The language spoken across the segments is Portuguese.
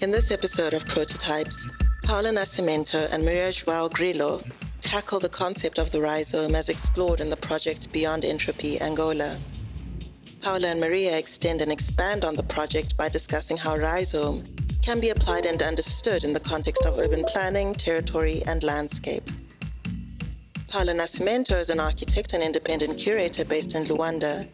In this episode of Prototypes, Paula Nascimento and Maria Joao Grillo tackle the concept of the rhizome as explored in the project Beyond Entropy Angola. Paula and Maria extend and expand on the project by discussing how rhizome can be applied and understood in the context of urban planning, territory, and landscape. Paula Nascimento is an architect and independent curator based in Luanda.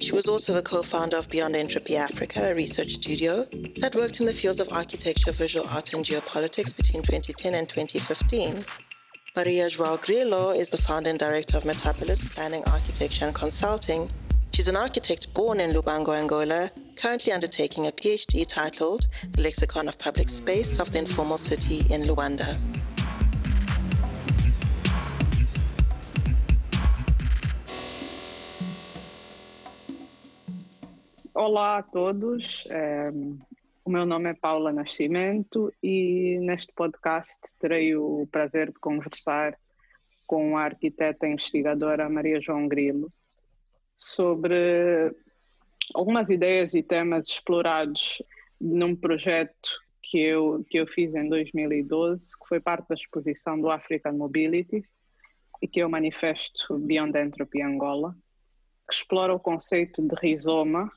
She was also the co founder of Beyond Entropy Africa, a research studio that worked in the fields of architecture, visual art, and geopolitics between 2010 and 2015. Maria Joao Grillo is the founder and director of Metapolis Planning, Architecture, and Consulting. She's an architect born in Lubango, Angola, currently undertaking a PhD titled The Lexicon of Public Space of the Informal City in Luanda. Olá a todos, o meu nome é Paula Nascimento e neste podcast terei o prazer de conversar com a arquiteta e investigadora Maria João Grilo sobre algumas ideias e temas explorados num projeto que eu, que eu fiz em 2012, que foi parte da exposição do African Mobilities e que é o manifesto Beyond Entropy Angola, que explora o conceito de rizoma,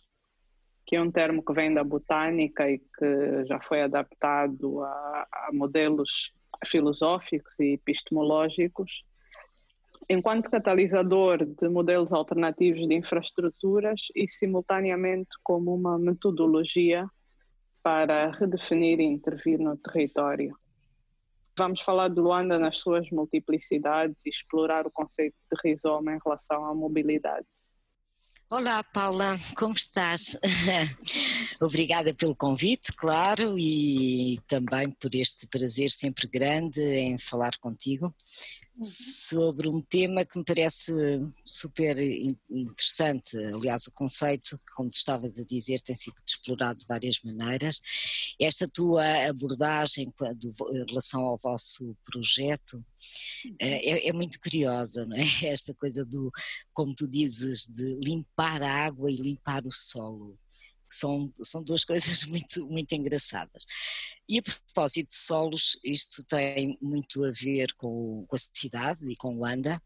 que é um termo que vem da botânica e que já foi adaptado a, a modelos filosóficos e epistemológicos, enquanto catalisador de modelos alternativos de infraestruturas e, simultaneamente, como uma metodologia para redefinir e intervir no território. Vamos falar de Luanda nas suas multiplicidades e explorar o conceito de rizoma em relação à mobilidade. Olá, Paula, como estás? Obrigada pelo convite, claro, e também por este prazer sempre grande em falar contigo sobre um tema que me parece super interessante. Aliás, o conceito, como tu estavas a dizer, tem sido explorado de várias maneiras. Esta tua abordagem em relação ao vosso projeto eh, é, é, muito curiosa, não é? Esta coisa do, como tu dizes, de limpar a água e limpar o solo são, são duas coisas muito, muito engraçadas. E a propósito de solos, isto tem muito a ver com, com a cidade e com Luanda,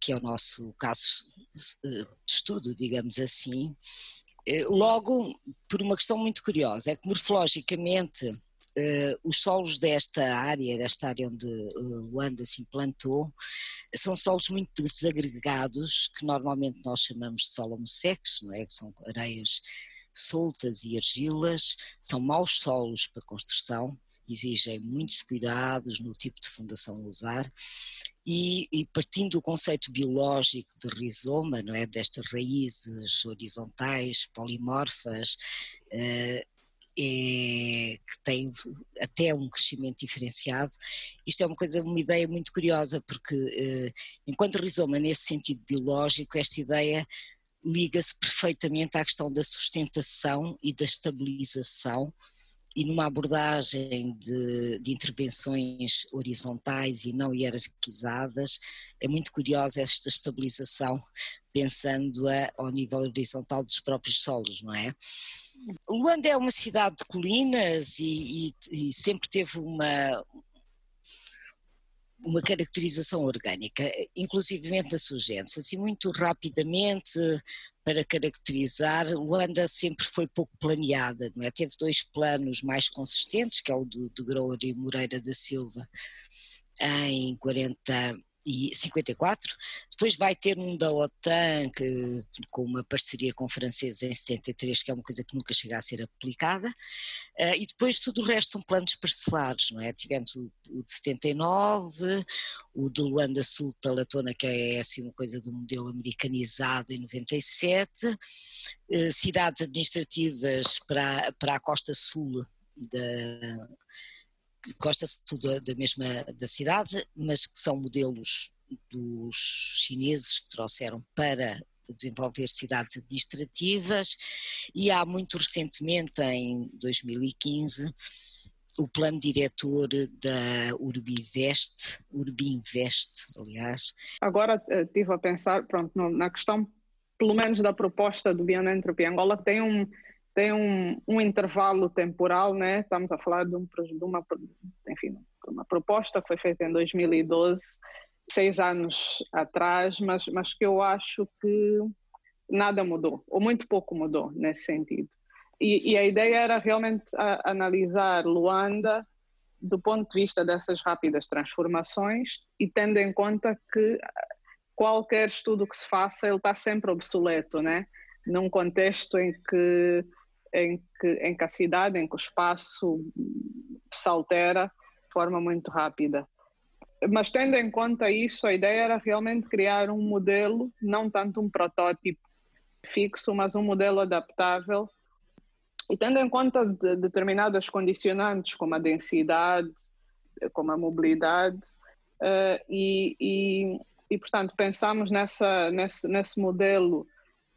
que é o nosso caso de estudo, digamos assim. Eh, logo, por uma questão muito curiosa, é que morfologicamente Uh, os solos desta área, desta área onde uh, Luanda se implantou, são solos muito desagregados, que normalmente nós chamamos de solo homossexos, não é? Que são areias soltas e argilas, são maus solos para construção, exigem muitos cuidados no tipo de fundação a usar e, e, partindo do conceito biológico de rizoma, não é, destas raízes horizontais, polimorfas, eh, é, que têm até um crescimento diferenciado. Isto é uma coisa, uma ideia muito curiosa, porque eh, enquanto rizoma nesse sentido biológico, esta ideia liga-se perfeitamente à questão da sustentação e da estabilização e numa abordagem de, de, intervenções horizontais e não hierarquizadas, é muito curiosa esta estabilização, pensando a, ao nível horizontal dos próprios solos, não é? Luanda é uma cidade de colinas e, e, e sempre teve uma, uma caracterização orgânica, inclusivamente nas suas genes. Assim, muito rapidamente, para caracterizar, Luanda sempre foi pouco planeada, não é? Teve dois planos mais consistentes, que é o do de Grower e Moreira da Silva, em 40 e 54. Depois vai ter um da OTAN que, com uma parceria com franceses em 73, que é uma coisa que nunca chega a ser aplicada. Uh, e depois tudo o resto são planos parcelares, não é? Tivemos o, o de 79, o de Luanda Sul Talatona, que é assim uma coisa do modelo americanizado em 97, uh, ah, cidades administrativas para, para a costa sul da costa sul da, da mesma da cidade, mas que são modelos dos chineses que trouxeram para desenvolver cidades administrativas e há muito recentemente, em 2015, o plano diretor da Urbinvest, Urbinvest, aliás. Agora eh, estive a pensar, pronto, na questão, pelo menos da proposta do Beyond Entropy Angola, tem um, tem um, um, intervalo temporal, né? Estamos a falar de, um, de uma, enfim, uma proposta que foi feita em 2012, seis anos atrás, mas, mas que eu acho que nada mudou, ou muito pouco mudou nesse sentido. E, e a ideia era realmente a, analisar Luanda do ponto de vista dessas rápidas transformações e tendo em conta que qualquer estudo que se faça ele está sempre obsoleto, né? Num contexto em que em que, em que a cidade, em que o espaço se altera de forma muito rápida. Mas tendo em conta isso, a ideia era realmente criar um modelo, não tanto um protótipo fixo, mas um modelo adaptável. E tendo em conta de determinadas condicionantes, como a densidade, como a mobilidade, uh, e, e, e, portanto, pensamos nessa, nesse, nesse modelo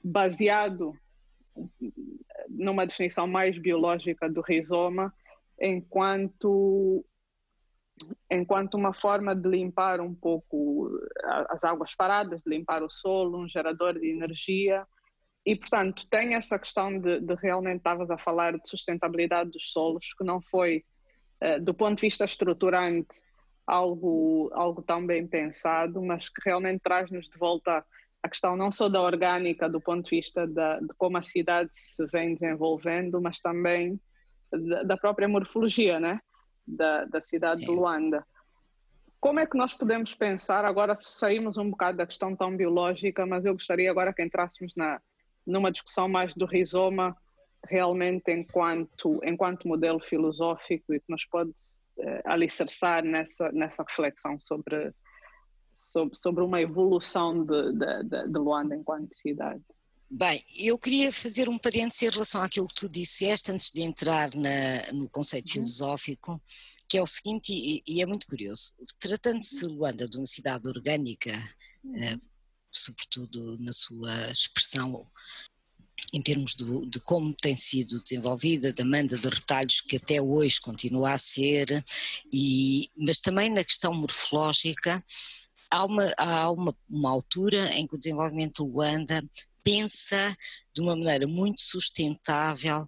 baseado numa definição mais biológica do rizoma, enquanto enquanto uma forma de limpar um pouco as águas paradas, de limpar o solo, um gerador de energia. E, portanto, tem essa questão de, de realmente estavas a falar de sustentabilidade dos solos, que não foi, eh, do ponto de vista estruturante, algo, algo tão bem pensado, mas que realmente traz-nos de volta a questão não só da orgânica, do ponto de vista da, de como a cidade se vem desenvolvendo, mas também da, da própria morfologia né? da, da cidade Sim. de Luanda. Como é que nós podemos pensar, agora saímos um bocado da questão tão biológica, mas eu gostaria agora que entrássemos na, numa discussão mais do rizoma, realmente enquanto, enquanto modelo filosófico e que nos pode eh, alicerçar nessa, nessa reflexão sobre sobre, sobre uma evolução de, de, de, Luanda enquanto cidade. Bem, eu queria fazer um parênteses em relação àquilo que tu disseste antes de entrar na, no conceito uhum. filosófico, que é o seguinte, e, e é muito curioso, tratando-se de Luanda de uma cidade orgânica, uhum. eh, sobretudo na sua expressão em termos do, de como tem sido desenvolvida, da manda de retalhos que até hoje continua a ser, e, mas também na questão morfológica, há uma, há uma, uma altura em que o desenvolvimento do Luanda pensa de uma maneira muito sustentável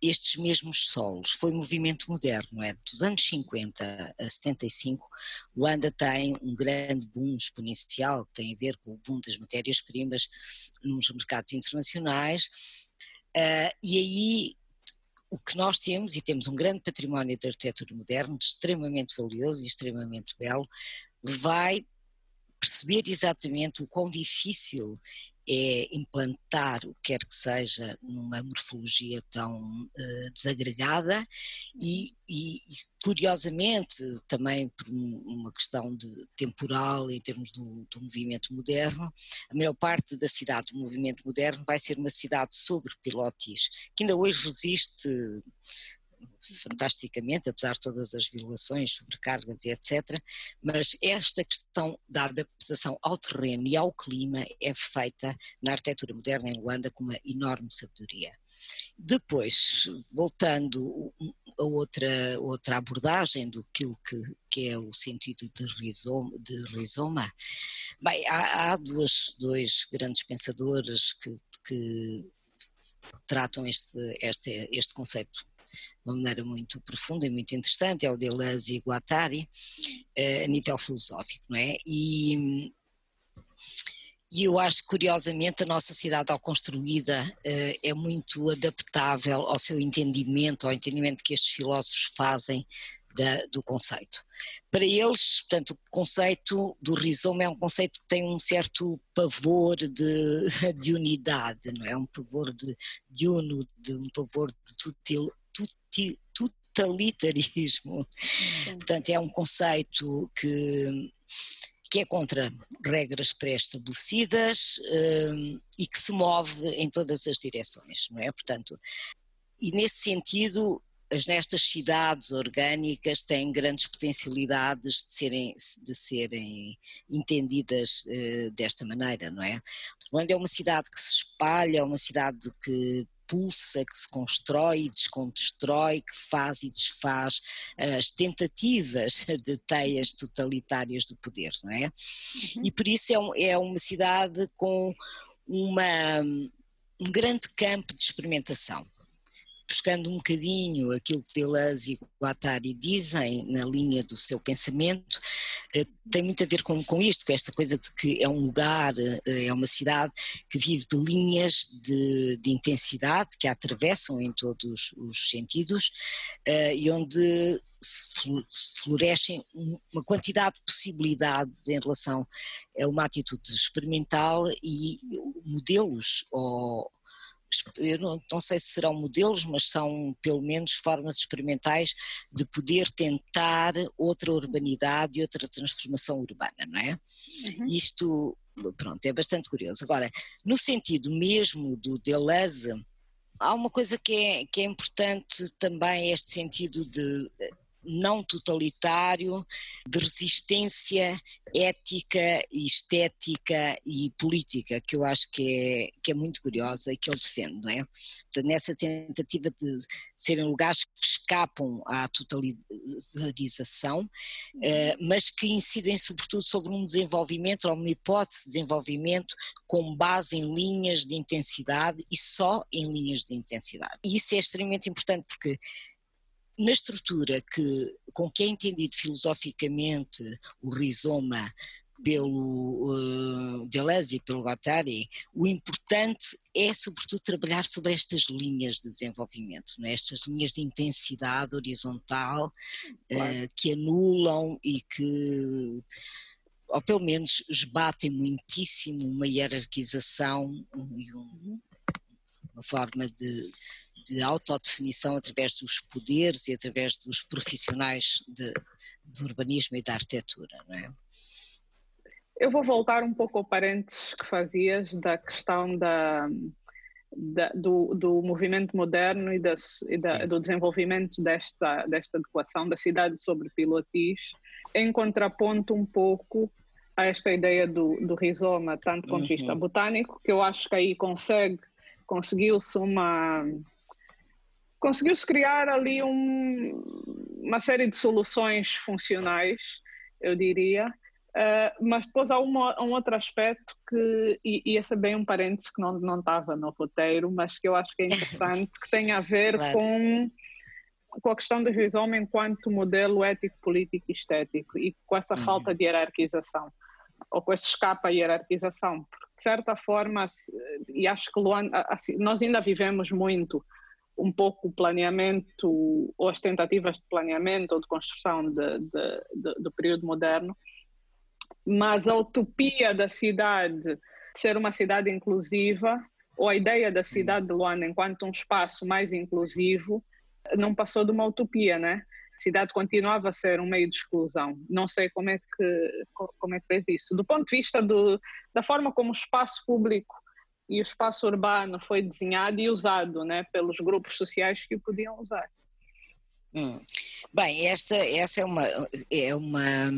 estes mesmos solos. Foi um movimento moderno, é? Dos anos 50 a 75, Luanda tem um grande boom exponencial que tem a ver com o boom das matérias-primas nos mercados internacionais. Uh, e aí o que nós temos, e temos um grande património de arquitetura moderna, extremamente valioso e extremamente belo, vai perceber exatamente o quão difícil é implantar o que quer que seja numa morfologia tão uh, desagregada e, e, curiosamente também por uma questão de temporal em termos do, do, movimento moderno, a maior parte da cidade do movimento moderno vai ser uma cidade sobre pilotis, que ainda hoje resiste fantasticamente, apesar de todas as violações, sobrecargas e etc. Mas esta questão da adaptação ao terreno e ao clima é feita na arquitetura moderna em Luanda com uma enorme sabedoria. Depois, voltando a outra, outra abordagem do que, que é o sentido de rizoma, de rizoma bem, há, há duas, dois grandes pensadores que, que tratam este, este, este conceito de uma maneira muito profunda e muito interessante, é o Deleuze e Guattari, eh, a nível filosófico, não é? E, e eu acho que, curiosamente, a nossa cidade, ao construída, eh, é muito adaptável ao seu entendimento, ao entendimento que estes filósofos fazem da, do conceito. Para eles, portanto, o conceito do rizoma é um conceito que tem um certo pavor de, de unidade, não é? Um pavor de, de uno, de um pavor de totalitarismo. Sim. Portanto, é um conceito que, que é contra regras pré-estabelecidas um, e que se move em todas as direções, não é? Portanto, e nesse sentido, as nestas cidades orgânicas têm grandes potencialidades de serem, de serem entendidas uh, desta maneira, não é? Luanda é uma cidade que se espalha, é uma cidade que pulsa, que se constrói e desconstrói, que faz e desfaz as tentativas de teias totalitárias do poder, não é? Uhum. E por isso é, um, é uma cidade com uma, um grande campo de experimentação. Buscando um bocadinho aquilo que Deleuze e Guattari dizem na linha do seu pensamento, eh, tem muito a ver com, com isto, com esta coisa de que é um lugar, eh, é uma cidade que vive de linhas de, de intensidade que a atravessam em todos os sentidos e onde florescem uma quantidade de possibilidades em relação a uma atitude experimental e modelos ou eu não, não, sei se serão modelos, mas são pelo menos formas experimentais de poder tentar outra urbanidade e outra transformação urbana, não é? Uhum. Isto, pronto, é bastante curioso. Agora, no sentido mesmo do Deleuze, há uma coisa que é, que é importante também, este sentido de não totalitário, de resistência ética estética e política, que eu acho que é, que é muito curiosa e que ele defende, não é? Portanto, nessa tentativa de serem lugares que escapam à totalização, eh, mas que incidem sobretudo sobre um desenvolvimento, ou uma hipótese de desenvolvimento com base em linhas de intensidade e só em linhas de intensidade. E isso é extremamente importante porque na estrutura que, com que é entendido filosoficamente o rizoma pelo uh, Deleuze e pelo Guattari, o importante é sobretudo trabalhar sobre estas linhas de desenvolvimento, é? estas linhas de intensidade horizontal claro. uh, que anulam e que ou pelo menos esbatem muitíssimo uma hierarquização e um, uhum. uma forma de, de autodefinição através dos poderes e através dos profissionais de, do urbanismo e da arquitetura, não é? Eu vou voltar um pouco ao parênteses que fazias da questão da, da do, do, movimento moderno e, das, e da, do desenvolvimento desta, desta adequação da cidade sobre pilotis, em contraponto um pouco a esta ideia do, do rizoma, tanto do ponto de vista uhum. botânico, que eu acho que aí consegue, conseguiu-se uma conseguiu-se criar ali um, uma série de soluções funcionais, eu diria, uh, mas depois há uma, um outro aspecto que, e, e esse é bem um parênteses que não, não estava no roteiro, mas que eu acho que é interessante, que tem a ver claro. com, com a questão do rizoma enquanto modelo ético, político e estético, e com essa uhum. falta de hierarquização, ou com esse escape à hierarquização, porque de certa forma, e acho que Luan, assim, nós ainda vivemos muito um pouco o planeamento ou as tentativas de planeamento ou de construção de, de, de, do período moderno, mas a utopia da cidade de ser uma cidade inclusiva ou a ideia da cidade de Luanda enquanto um espaço mais inclusivo não passou de uma utopia, né? A cidade continuava a ser um meio de exclusão. Não sei como é que como é que fez isso. Do ponto de vista do, da forma como o espaço público e o espaço urbano foi desenhado e usado né, pelos grupos sociais que o podiam usar. Hum. Bem, esta, essa é uma, é uma,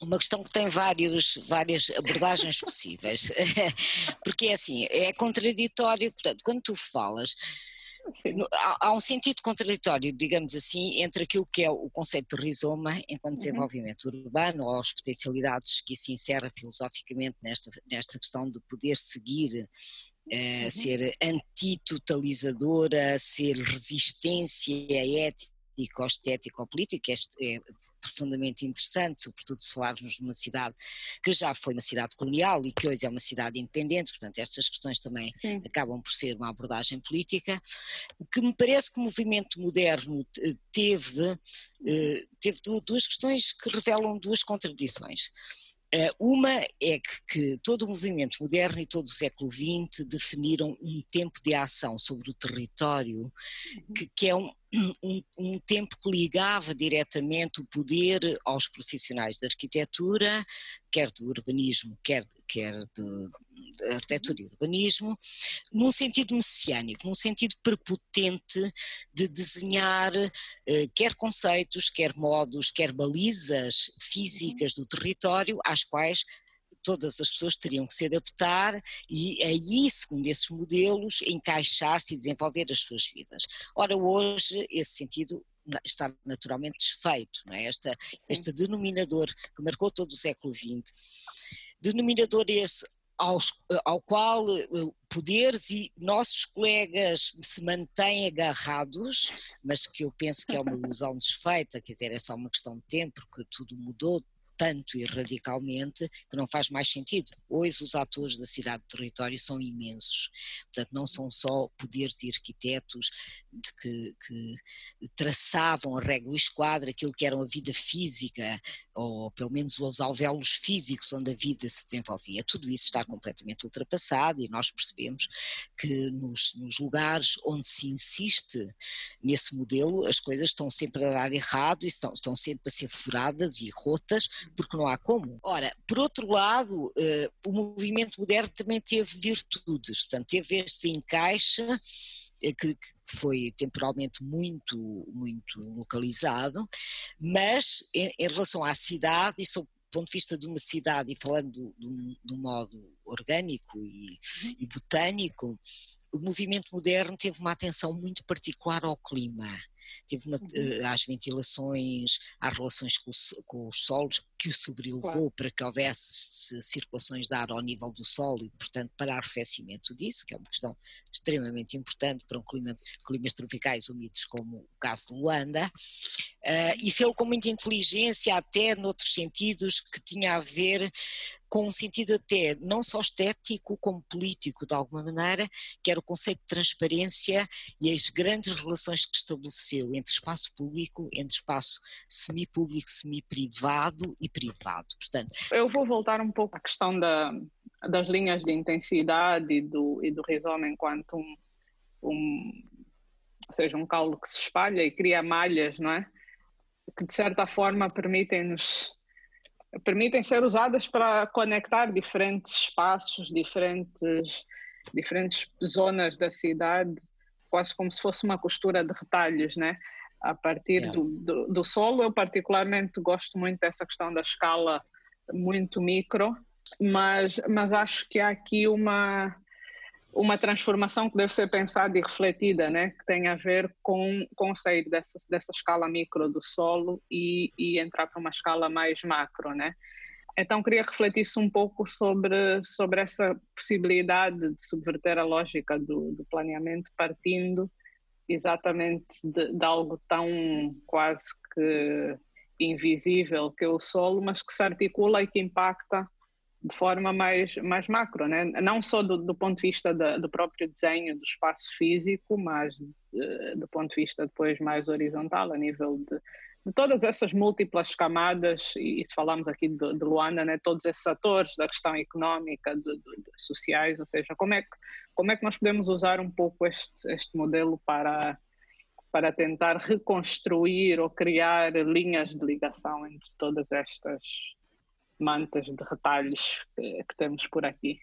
uma questão que tem vários, várias abordagens possíveis, porque é assim, é contraditório, portanto, quando tu falas Há, há, um sentido contraditório, digamos assim, entre aquilo que é o conceito de rizoma enquanto uhum. desenvolvimento uhum. urbano ou as potencialidades que se encerra filosoficamente nesta, nesta questão de poder seguir Uh, uhum. ser antitotalizadora, ser resistência ética estético ou político, este é profundamente interessante, sobretudo se falarmos de uma cidade que já foi uma cidade colonial e que hoje é uma cidade independente, portanto estas questões também Sim. acabam por ser uma abordagem política. O que me parece que o movimento moderno teve, eh, teve duas questões que revelam duas contradições. Eh, uma é que, que, todo o movimento moderno e todo o século XX definiram um tempo de ação sobre o território, uhum. que, que é um, um, um, tempo que ligava diretamente o poder aos profissionais da arquitetura, quer do urbanismo, quer, quer de arquitetura e urbanismo, num sentido messiânico, num sentido prepotente de desenhar eh, quer conceitos, quer modos, quer balizas físicas do território às quais todas as pessoas teriam que se adaptar e aí, segundo esses modelos, encaixar-se e desenvolver as suas vidas. Ora, hoje esse sentido está naturalmente desfeito, não é? Esta, este denominador que marcou todo o século XX, denominador esse aos, ao qual poderes e nossos colegas se mantêm agarrados, mas que eu penso que é uma ilusão desfeita, quer dizer, é só uma questão de tempo, porque tudo mudou, tanto e radicalmente que não faz mais sentido. Hoje os atores da cidade do território são imensos, portanto não são só poderes e arquitetos de que, que traçavam a regra, o esquadro, aquilo que era a vida física, ou pelo menos os alvéolos físicos onde a vida se desenvolvia. Tudo isso está completamente ultrapassado e nós percebemos que nos, nos lugares onde se insiste nesse modelo, as coisas estão sempre a dar errado e estão, estão sempre a ser furadas e rotas porque não há como. Ora, por outro lado, uh, o movimento moderno também teve virtudes, portanto, teve este encaixe eh, que, foi temporalmente muito, muito localizado, mas em, relação à cidade, e sob o ponto de vista de uma cidade, e falando de um modo orgânico e, e botânico, o movimento moderno teve uma atenção muito particular ao clima teve uma, uhum. às ventilações, às relações com, com, os solos, que o sobrelevou claro. para que houvesse circulações de ar ao nível do solo e, portanto, para arrefecimento disso, que é uma questão extremamente importante para um clima, climas tropicais úmidos como o caso de Luanda, uh, e fez com muita inteligência, até noutros sentidos que tinha a ver com um sentido até não só estético como político de alguma maneira, que era o conceito de transparência e as grandes relações que estabeleceu entre espaço público, entre espaço semi-público, semi-privado e privado. Portanto, eu vou voltar um pouco à questão da, das linhas de intensidade e do, e do rizoma enquanto um, um, ou seja, um caule que se espalha e cria malhas, não é? Que de certa forma permitem-nos permitem ser usadas para conectar diferentes espaços, diferentes, diferentes zonas da cidade, quase como se fosse uma costura de retalhos, né? A partir yeah. do, do, do solo, eu particularmente gosto muito dessa questão da escala muito micro, mas, mas acho que há aqui uma, uma transformação que deve ser pensada e refletida, né? que tem a ver com, com sair dessa, dessa escala micro do solo e, e entrar para uma escala mais macro. Né? Então, queria refletir um pouco sobre, sobre essa possibilidade de subverter a lógica do, do planeamento, partindo exatamente de, de algo tão quase que invisível que é o solo, mas que se articula e que impacta de forma mais, mais macro, né? não só do, do ponto de vista da, do próprio desenho do espaço físico, mas de, eh, do ponto de vista depois mais horizontal, a nível de, de todas essas múltiplas camadas, e, se falamos aqui de, de Luanda, né, todos esses atores da questão económica, de, sociais, ou seja, como é, que, como é que nós podemos usar um pouco este, este modelo para, para tentar reconstruir ou criar linhas de ligação entre todas estas mantas de retalhos que, temos por aqui.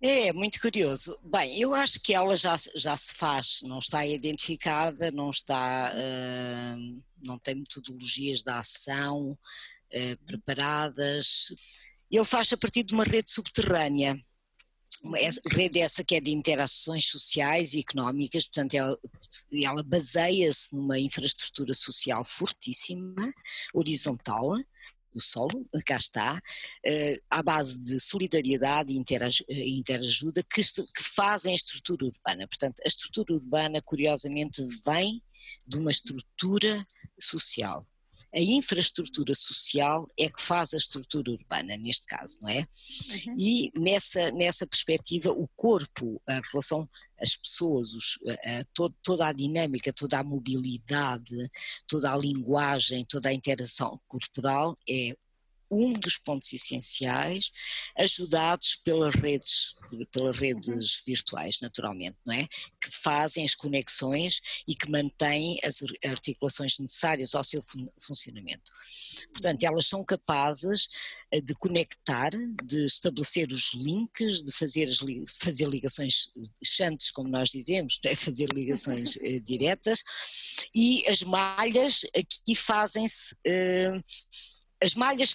É, muito curioso. Bem, eu acho que ela já, já se faz, não está identificada, não está, uh, não tem metodologias de ação uh, preparadas. Ele faz a partir de uma rede subterrânea, uma rede essa que é de interações sociais e económicas, portanto ela, ela baseia-se numa infraestrutura social fortíssima, horizontal, o solo, cá está, eh, à base de solidariedade e eh, interajuda que, que fazem a estrutura urbana. Portanto, a estrutura urbana, curiosamente, vem de uma estrutura social a infraestrutura social é que faz a estrutura urbana, neste caso, não é? Uhum. E nessa, nessa perspectiva, o corpo, a relação, as pessoas, os, a, a, todo, toda a dinâmica, toda a mobilidade, toda a linguagem, toda a interação corporal é um dos pontos essenciais, ajudados pelas redes, pelas redes uhum. virtuais, naturalmente, não é? Que fazem as conexões e que mantêm as articulações necessárias ao seu fun funcionamento. Portanto, uhum. elas são capazes eh, de conectar, de estabelecer os links, de fazer, as li fazer ligações chantes, como nós dizemos, é? fazer ligações uh, diretas, e as malhas aqui fazem-se. Uh, as malhas,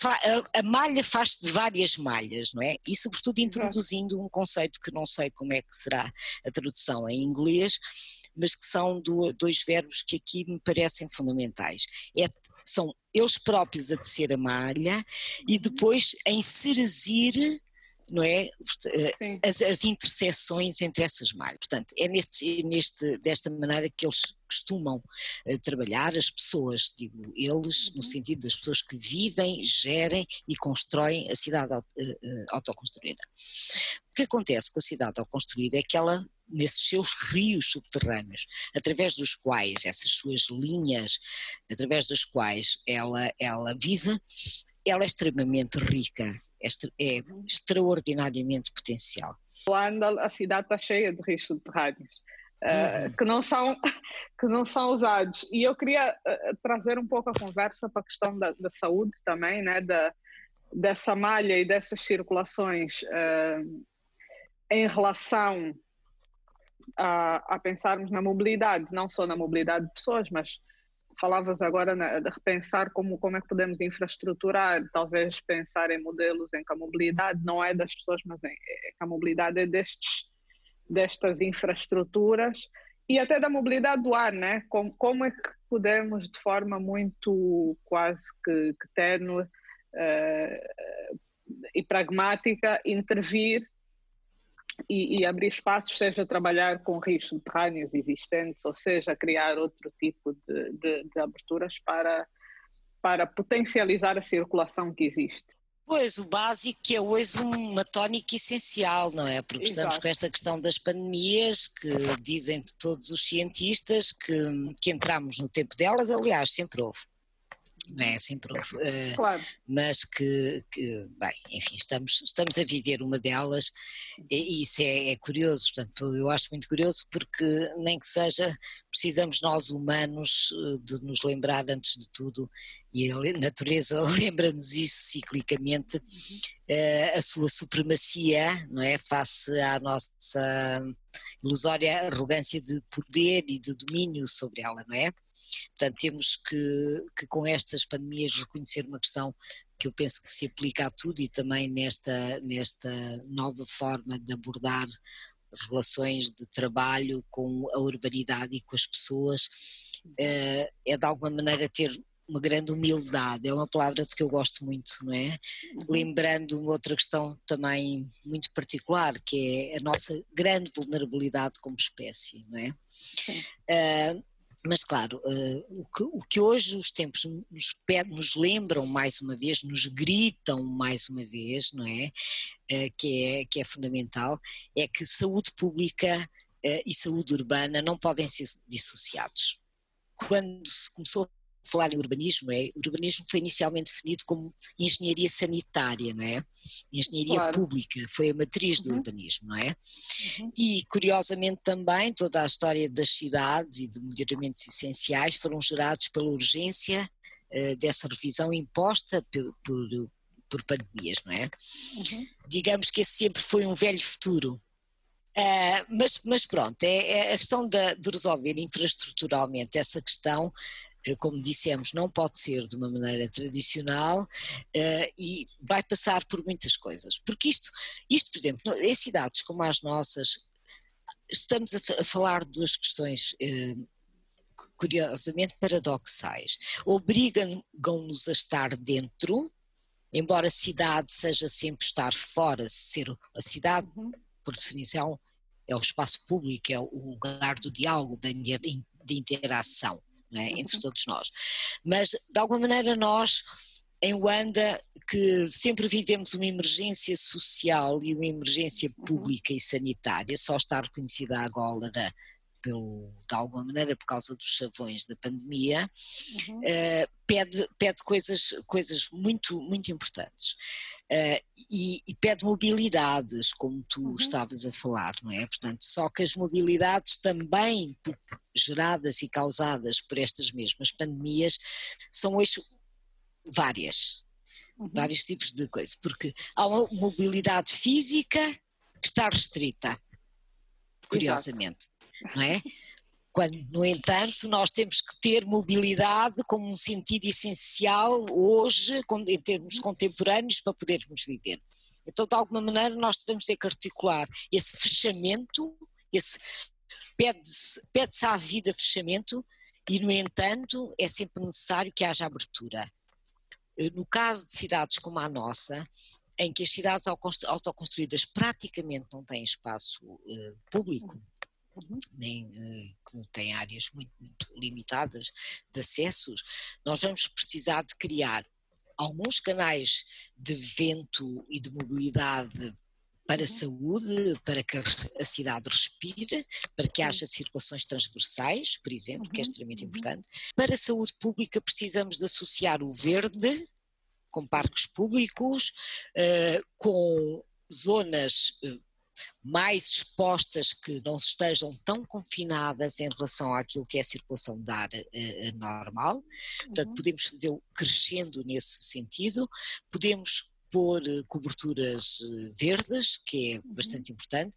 a malha faz-se de várias malhas, não é? E sobretudo introduzindo um conceito que não sei como é que será a tradução em inglês, mas que são do, dois verbos que aqui me parecem fundamentais. É são eles próprios a tecer a malha e Uhum. depois a inserir não é? Sim. As, as interseções entre essas malhas. Portanto, é neste, neste, desta maneira que eles costumam eh, trabalhar, as pessoas, digo eles, no sentido das pessoas que vivem, gerem e constroem a cidade eh, eh, autoconstruída. O que acontece com a cidade autoconstruída é que ela, nesses seus rios subterrâneos, através dos quais, essas suas linhas, através das quais ela, ela vive, ela é extremamente rica, é, é extraordinariamente potencial. Luanda, a cidade está cheia de rios subterrâneos. Uhum. que, não são, que não são usados. E eu queria eh, trazer um pouco a conversa para a questão da, da saúde também, né, da, dessa malha e dessas circulações eh, em relação a, a pensarmos na mobilidade, não só na mobilidade de pessoas, mas falavas agora na- de repensar como, como é que podemos infraestruturar, talvez pensar em modelos em que a mobilidade não é das pessoas, mas em, é que a mobilidade é destes, destas infraestruturas e até da mobilidade do ar, né? Como, como é que podemos, de forma muito quase que, que ténue eh, e pragmática, intervir e, e abrir espaços, seja trabalhar com rios subterrâneos existentes, ou seja, criar outro tipo de, de, de aberturas para, para potencializar a circulação que existe. Pois, o básico que é hoje uma tónica essencial, não é? Porque estamos Exato. com esta questão das pandemias, que dizem todos os cientistas que, que entramos no tempo delas, aliás, sempre houve. Não é? Sempre houve. Eh, Claro, mas que, que, bem, enfim, estamos, estamos a viver uma delas e isso é, é curioso, portanto, eu acho muito curioso porque nem que seja, precisamos nós humanos eh, de nos lembrar antes de tudo, e a natureza lembra-nos isso ciclicamente, eh, a sua supremacia, não é, face à nossa ilusória arrogância de poder e de domínio sobre ela, não é? Portanto, temos que, que com estas pandemias reconhecer uma questão que eu penso que se aplica a tudo e também nesta, nesta nova forma de abordar relações de trabalho com a urbanidade e com as pessoas, eh, é de alguma maneira ter uma grande humildade, é uma palavra de que eu gosto muito, não é? Lembrando uma outra questão também muito particular, que é a nossa grande vulnerabilidade como espécie, não é? Ah, mas claro, eh, o, que, o que hoje os tempos nos, pedem, nos lembram mais uma vez, nos gritam mais uma vez, não é? Eh, que é? Que é fundamental, é que saúde pública e saúde urbana não podem ser dissociados. Quando se começou a falar em urbanismo, é, o urbanismo foi inicialmente definido como engenharia sanitária, não é? Engenharia Claro. pública, foi a matriz do Uhum. urbanismo, não é? Uhum. E, curiosamente, também toda a história das cidades e de melhoramentos essenciais foram gerados pela urgência eh, dessa revisão imposta por, por, por pandemias, não é? Uhum. Digamos que esse sempre foi um velho futuro. Ah, mas, mas pronto, é, é a questão da- de resolver infraestruturalmente essa questão, como dissemos, não pode ser de uma maneira tradicional eh, e vai passar por muitas coisas. Porque isto, isto por exemplo, em cidades como as nossas, estamos a, a falar de duas questões eh, cu- curiosamente paradoxais. Obrigam-nos a estar dentro, embora a cidade seja sempre estar fora, ser a cidade, Uhum. por definição, é o espaço público, é o lugar do diálogo, da interação é? entre todos nós. Mas, de alguma maneira, nós, em Luanda, que sempre vivemos uma emergência social e uma emergência pública e sanitária, só está reconhecida agora pelo, de alguma maneira por causa dos chavões da pandemia, Uhum. eh, pede, pede coisas, coisas muito, muito importantes. Eh, e, e pede mobilidades, como tu Uhum. estavas a falar, não é? Portanto, só que as mobilidades também geradas e causadas por estas mesmas pandemias são hoje várias, Uhum. vários tipos de coisas, porque há uma mobilidade física que está restrita, curiosamente, não é? Quando, no entanto, nós temos que ter mobilidade como um sentido essencial hoje, em termos contemporâneos, para podermos viver. Então, de alguma maneira, nós devemos ter que articular esse fechamento, esse pede-se pede à vida fechamento E, no entanto, é sempre necessário que haja abertura. Eh, no caso de cidades como a nossa, em que as cidades autoconstruídas praticamente não têm espaço uh, público, uhum. nem uh, têm áreas muito, muito limitadas de acessos, nós vamos precisar de criar alguns canais de vento e de mobilidade para a uhum. saúde, para que a cidade respire, para que haja circulações transversais, por exemplo, que é uhum, extremamente uhum. importante. Para a saúde pública precisamos de associar o verde com parques públicos, eh, com zonas eh, mais expostas que não estejam tão confinadas em relação àquilo que é a circulação de ar uh, normal. Portanto, uhum. podemos fazer crescendo nesse sentido, podemos pôr coberturas verdes, que é uhum. bastante importante,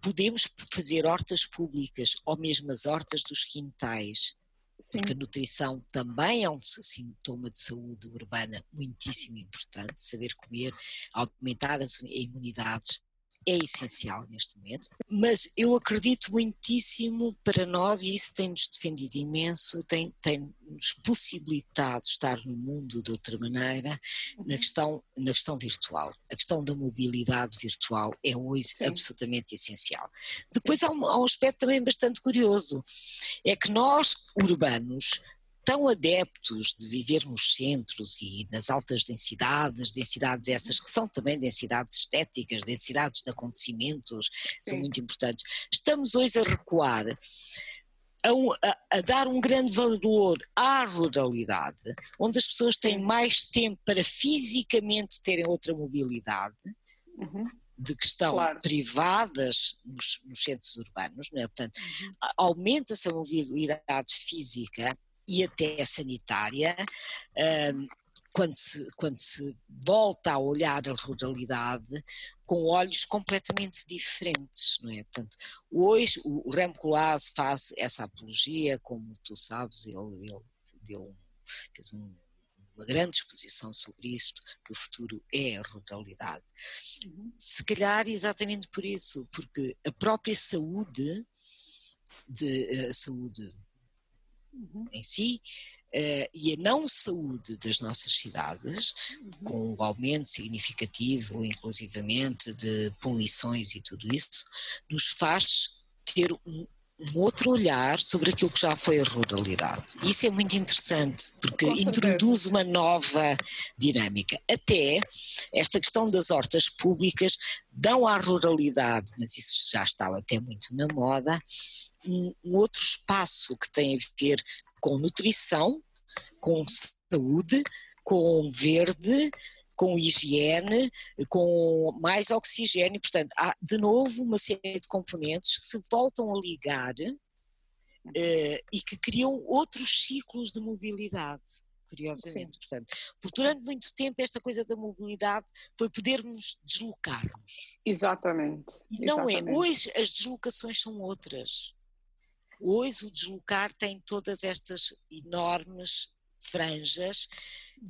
podemos fazer hortas públicas ou mesmo as hortas dos quintais, porque a nutrição também é um sintoma de saúde urbana muitíssimo importante, saber comer, aumentar as imunidades é essencial neste momento, mas eu acredito muitíssimo para nós, e isso tem-nos defendido imenso, tem-nos tem possibilitado estar no mundo de outra maneira na uhum. questão, na questão virtual. A questão da mobilidade virtual é hoje Sim. absolutamente essencial. Depois há um, há um aspecto também bastante curioso, é que nós, urbanos, tão adeptos de viver nos centros e nas altas densidades, densidades essas que são também densidades estéticas, densidades de acontecimentos, Sim. são muito importantes. Estamos hoje a recuar. A, a, a, dar um grande valor à ruralidade, onde as pessoas têm mais tempo para fisicamente terem outra mobilidade, uhum. de que estão claro. privadas nos, nos, centros urbanos, não é? portanto, uhum. aumenta-se a mobilidade física e até sanitária, quando se, quando se volta a olhar a ruralidade com olhos completamente diferentes, não é? Portanto, hoje o, Rem Koolhaas faz essa apologia, como tu sabes, ele, ele deu, fez um, uma grande exposição sobre isto, que o futuro é a ruralidade. Uhum. Se calhar exatamente por isso, porque a própria saúde, de, a saúde uhum. em si, uh, e a não saúde das nossas cidades, uhum. com o aumento significativo, inclusivamente, de poluições e tudo isso, nos faz ter um, um outro olhar sobre aquilo que já foi a ruralidade. Isso é muito interessante, porque introduz uma nova dinâmica. Até esta questão das hortas públicas dão à ruralidade, mas isso já estava até muito na moda, um, um outro espaço que tem a ver com nutrição, com saúde, com verde, com higiene, com mais oxigênio, portanto, há de novo uma série de componentes que se voltam a ligar uh, e que criam outros ciclos de mobilidade, curiosamente. Sim. Portanto, porque durante muito tempo esta coisa da mobilidade foi podermos deslocar-nos. Exatamente. E não é. Exatamente. é. Hoje as deslocações são outras. Hoje o deslocar tem todas estas enormes franjas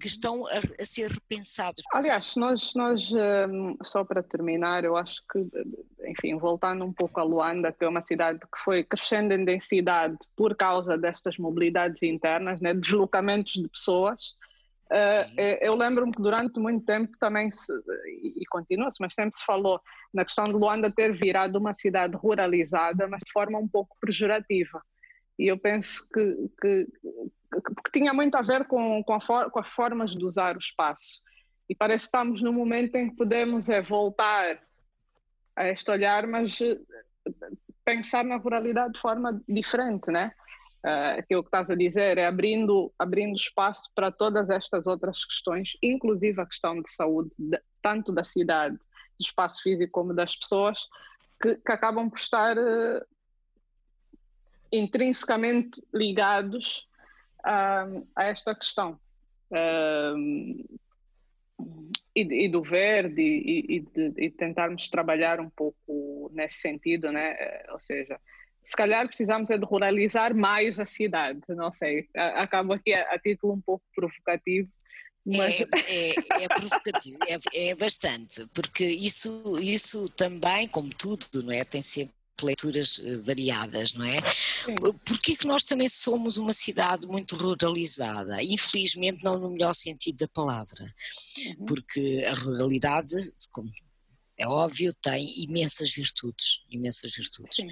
que estão a, a ser repensados. Aliás, nós, nós um, só para terminar, eu acho que, enfim, voltando um pouco a Luanda, que é uma cidade que foi crescendo em densidade por causa destas mobilidades internas, né, deslocamentos de pessoas, Uh, eu lembro-me que durante muito tempo também se, e continua-se, mas sempre se falou na questão de Luanda ter virado uma cidade ruralizada, mas de forma um pouco pejorativa. E eu penso que, que, que tinha muito a ver com, com, a for, com, as formas de usar o espaço. E parece que estamos num momento em que podemos é, voltar a este olhar, mas eh, pensar na ruralidade de forma diferente, né? Uh, que é o que estás a dizer, é abrindo, abrindo espaço para todas estas outras questões, inclusive a questão de saúde, de, tanto da cidade, do espaço físico, como das pessoas, que, que acabam por estar uh, intrinsecamente ligados uh, a esta questão. E, e, do verde e, e, de, e, tentarmos trabalhar um pouco nesse sentido, né? Ou seja, se calhar precisamos é de ruralizar mais a cidade, não sei, acabo aqui a, a título um pouco provocativo, mas... É, é, é, provocativo, é, é, bastante, porque isso, isso também, como tudo, não é? tem sempre leituras eh, variadas, não é? Porquê que nós também somos uma cidade muito ruralizada? Infelizmente não no melhor sentido da palavra, uhum. porque a ruralidade, como é óbvio, tem imensas virtudes, imensas virtudes. Sim.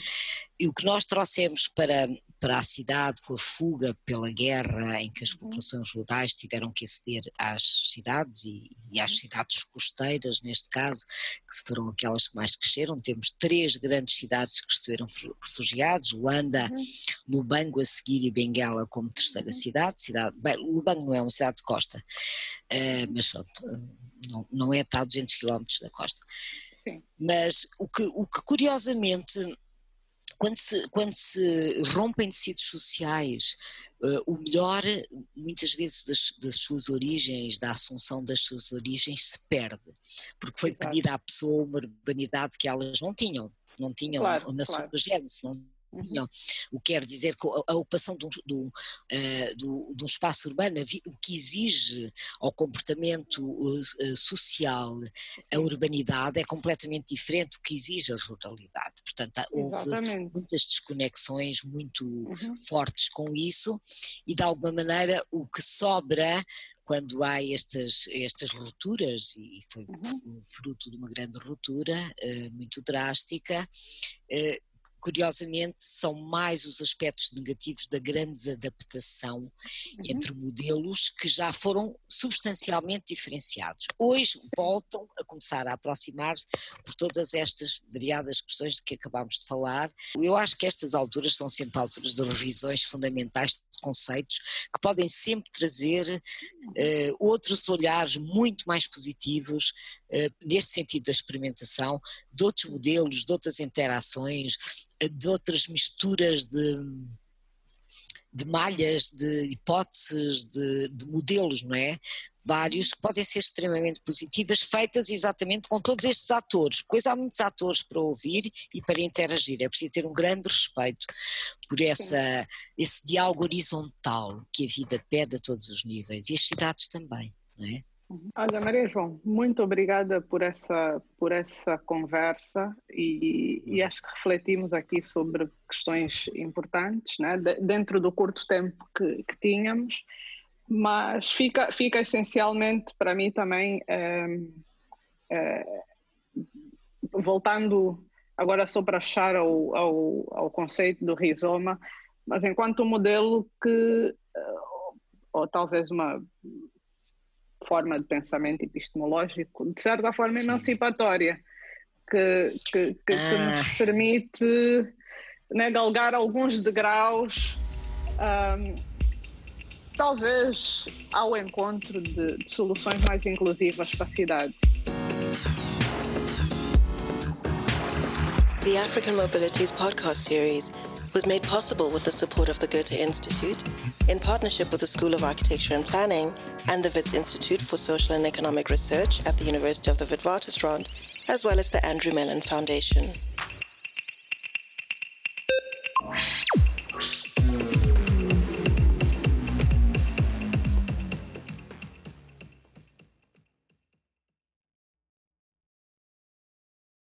E o que nós trouxemos para, para a cidade com a fuga pela guerra, em que as uhum. populações rurais tiveram que aceder às cidades e, e às uhum. cidades costeiras, neste caso, que foram aquelas que mais cresceram. Temos três grandes cidades que receberam refugiados, Luanda, uhum. Lubango a seguir e Benguela como terceira cidade. cidade bem, Lubango não é uma cidade de costa, uh, mas pronto não, não é a 200 km da costa. Sim. Mas o que, o que curiosamente, quando se, quando se rompem tecidos sociais, uh, o melhor, muitas vezes, das, das, suas origens, da assunção das suas origens, se perde, porque foi Exato. pedida à pessoa uma urbanidade que elas não tinham, não tinham claro, na claro. sua gênese, não. Não. O que quer dizer que a ocupação do, do, uh, do, do espaço urbano, o que exige ao comportamento uh, social a urbanidade é completamente diferente do que exige a ruralidade. Portanto, houve Exatamente. muitas desconexões muito uhum. fortes com isso e, de alguma maneira, o que sobra quando há estas, estas rupturas, e foi uhum. fruto de uma grande ruptura uh, muito drástica, curiosamente, são mais os aspectos negativos da grande desadaptação uhum. entre modelos que já foram substancialmente diferenciados. Hoje voltam a começar a aproximar-se por todas estas variadas questões de que acabámos de falar. Eu acho que estas alturas são sempre alturas de revisões fundamentais de conceitos que podem sempre trazer uh, outros olhares muito mais positivos uh, neste sentido da experimentação, de outros modelos, de outras interações, de outras misturas de, de malhas, de hipóteses, de, de, modelos, não é? Vários que podem ser extremamente positivas, feitas exatamente com todos estes atores, pois há muitos atores para ouvir e para interagir. É preciso ter um grande respeito por essa, esse diálogo horizontal que a vida pede a todos os níveis e as cidades também, não é? Olha, Maria João, muito obrigada por essa, por essa conversa e, e acho que refletimos aqui sobre questões importantes, né? De, dentro do curto tempo que, que, tínhamos, mas fica, fica essencialmente para mim também, é, é, voltando agora só para achar ao, ao, ao conceito do rizoma, mas enquanto um modelo que, ou talvez uma forma de pensamento epistemológico, de certa forma Sim. emancipatória, que, que, que, ah. que nos permite né, galgar alguns degraus, um, talvez ao encontro de, de soluções mais inclusivas para a cidade. The African Mobilities podcast series was made possible with the support of the Goethe Institute in partnership with the School of Architecture and Planning and the WITS Institute for Social and Economic Research at the University of the Witwatersrand, as well as the Andrew Mellon Foundation.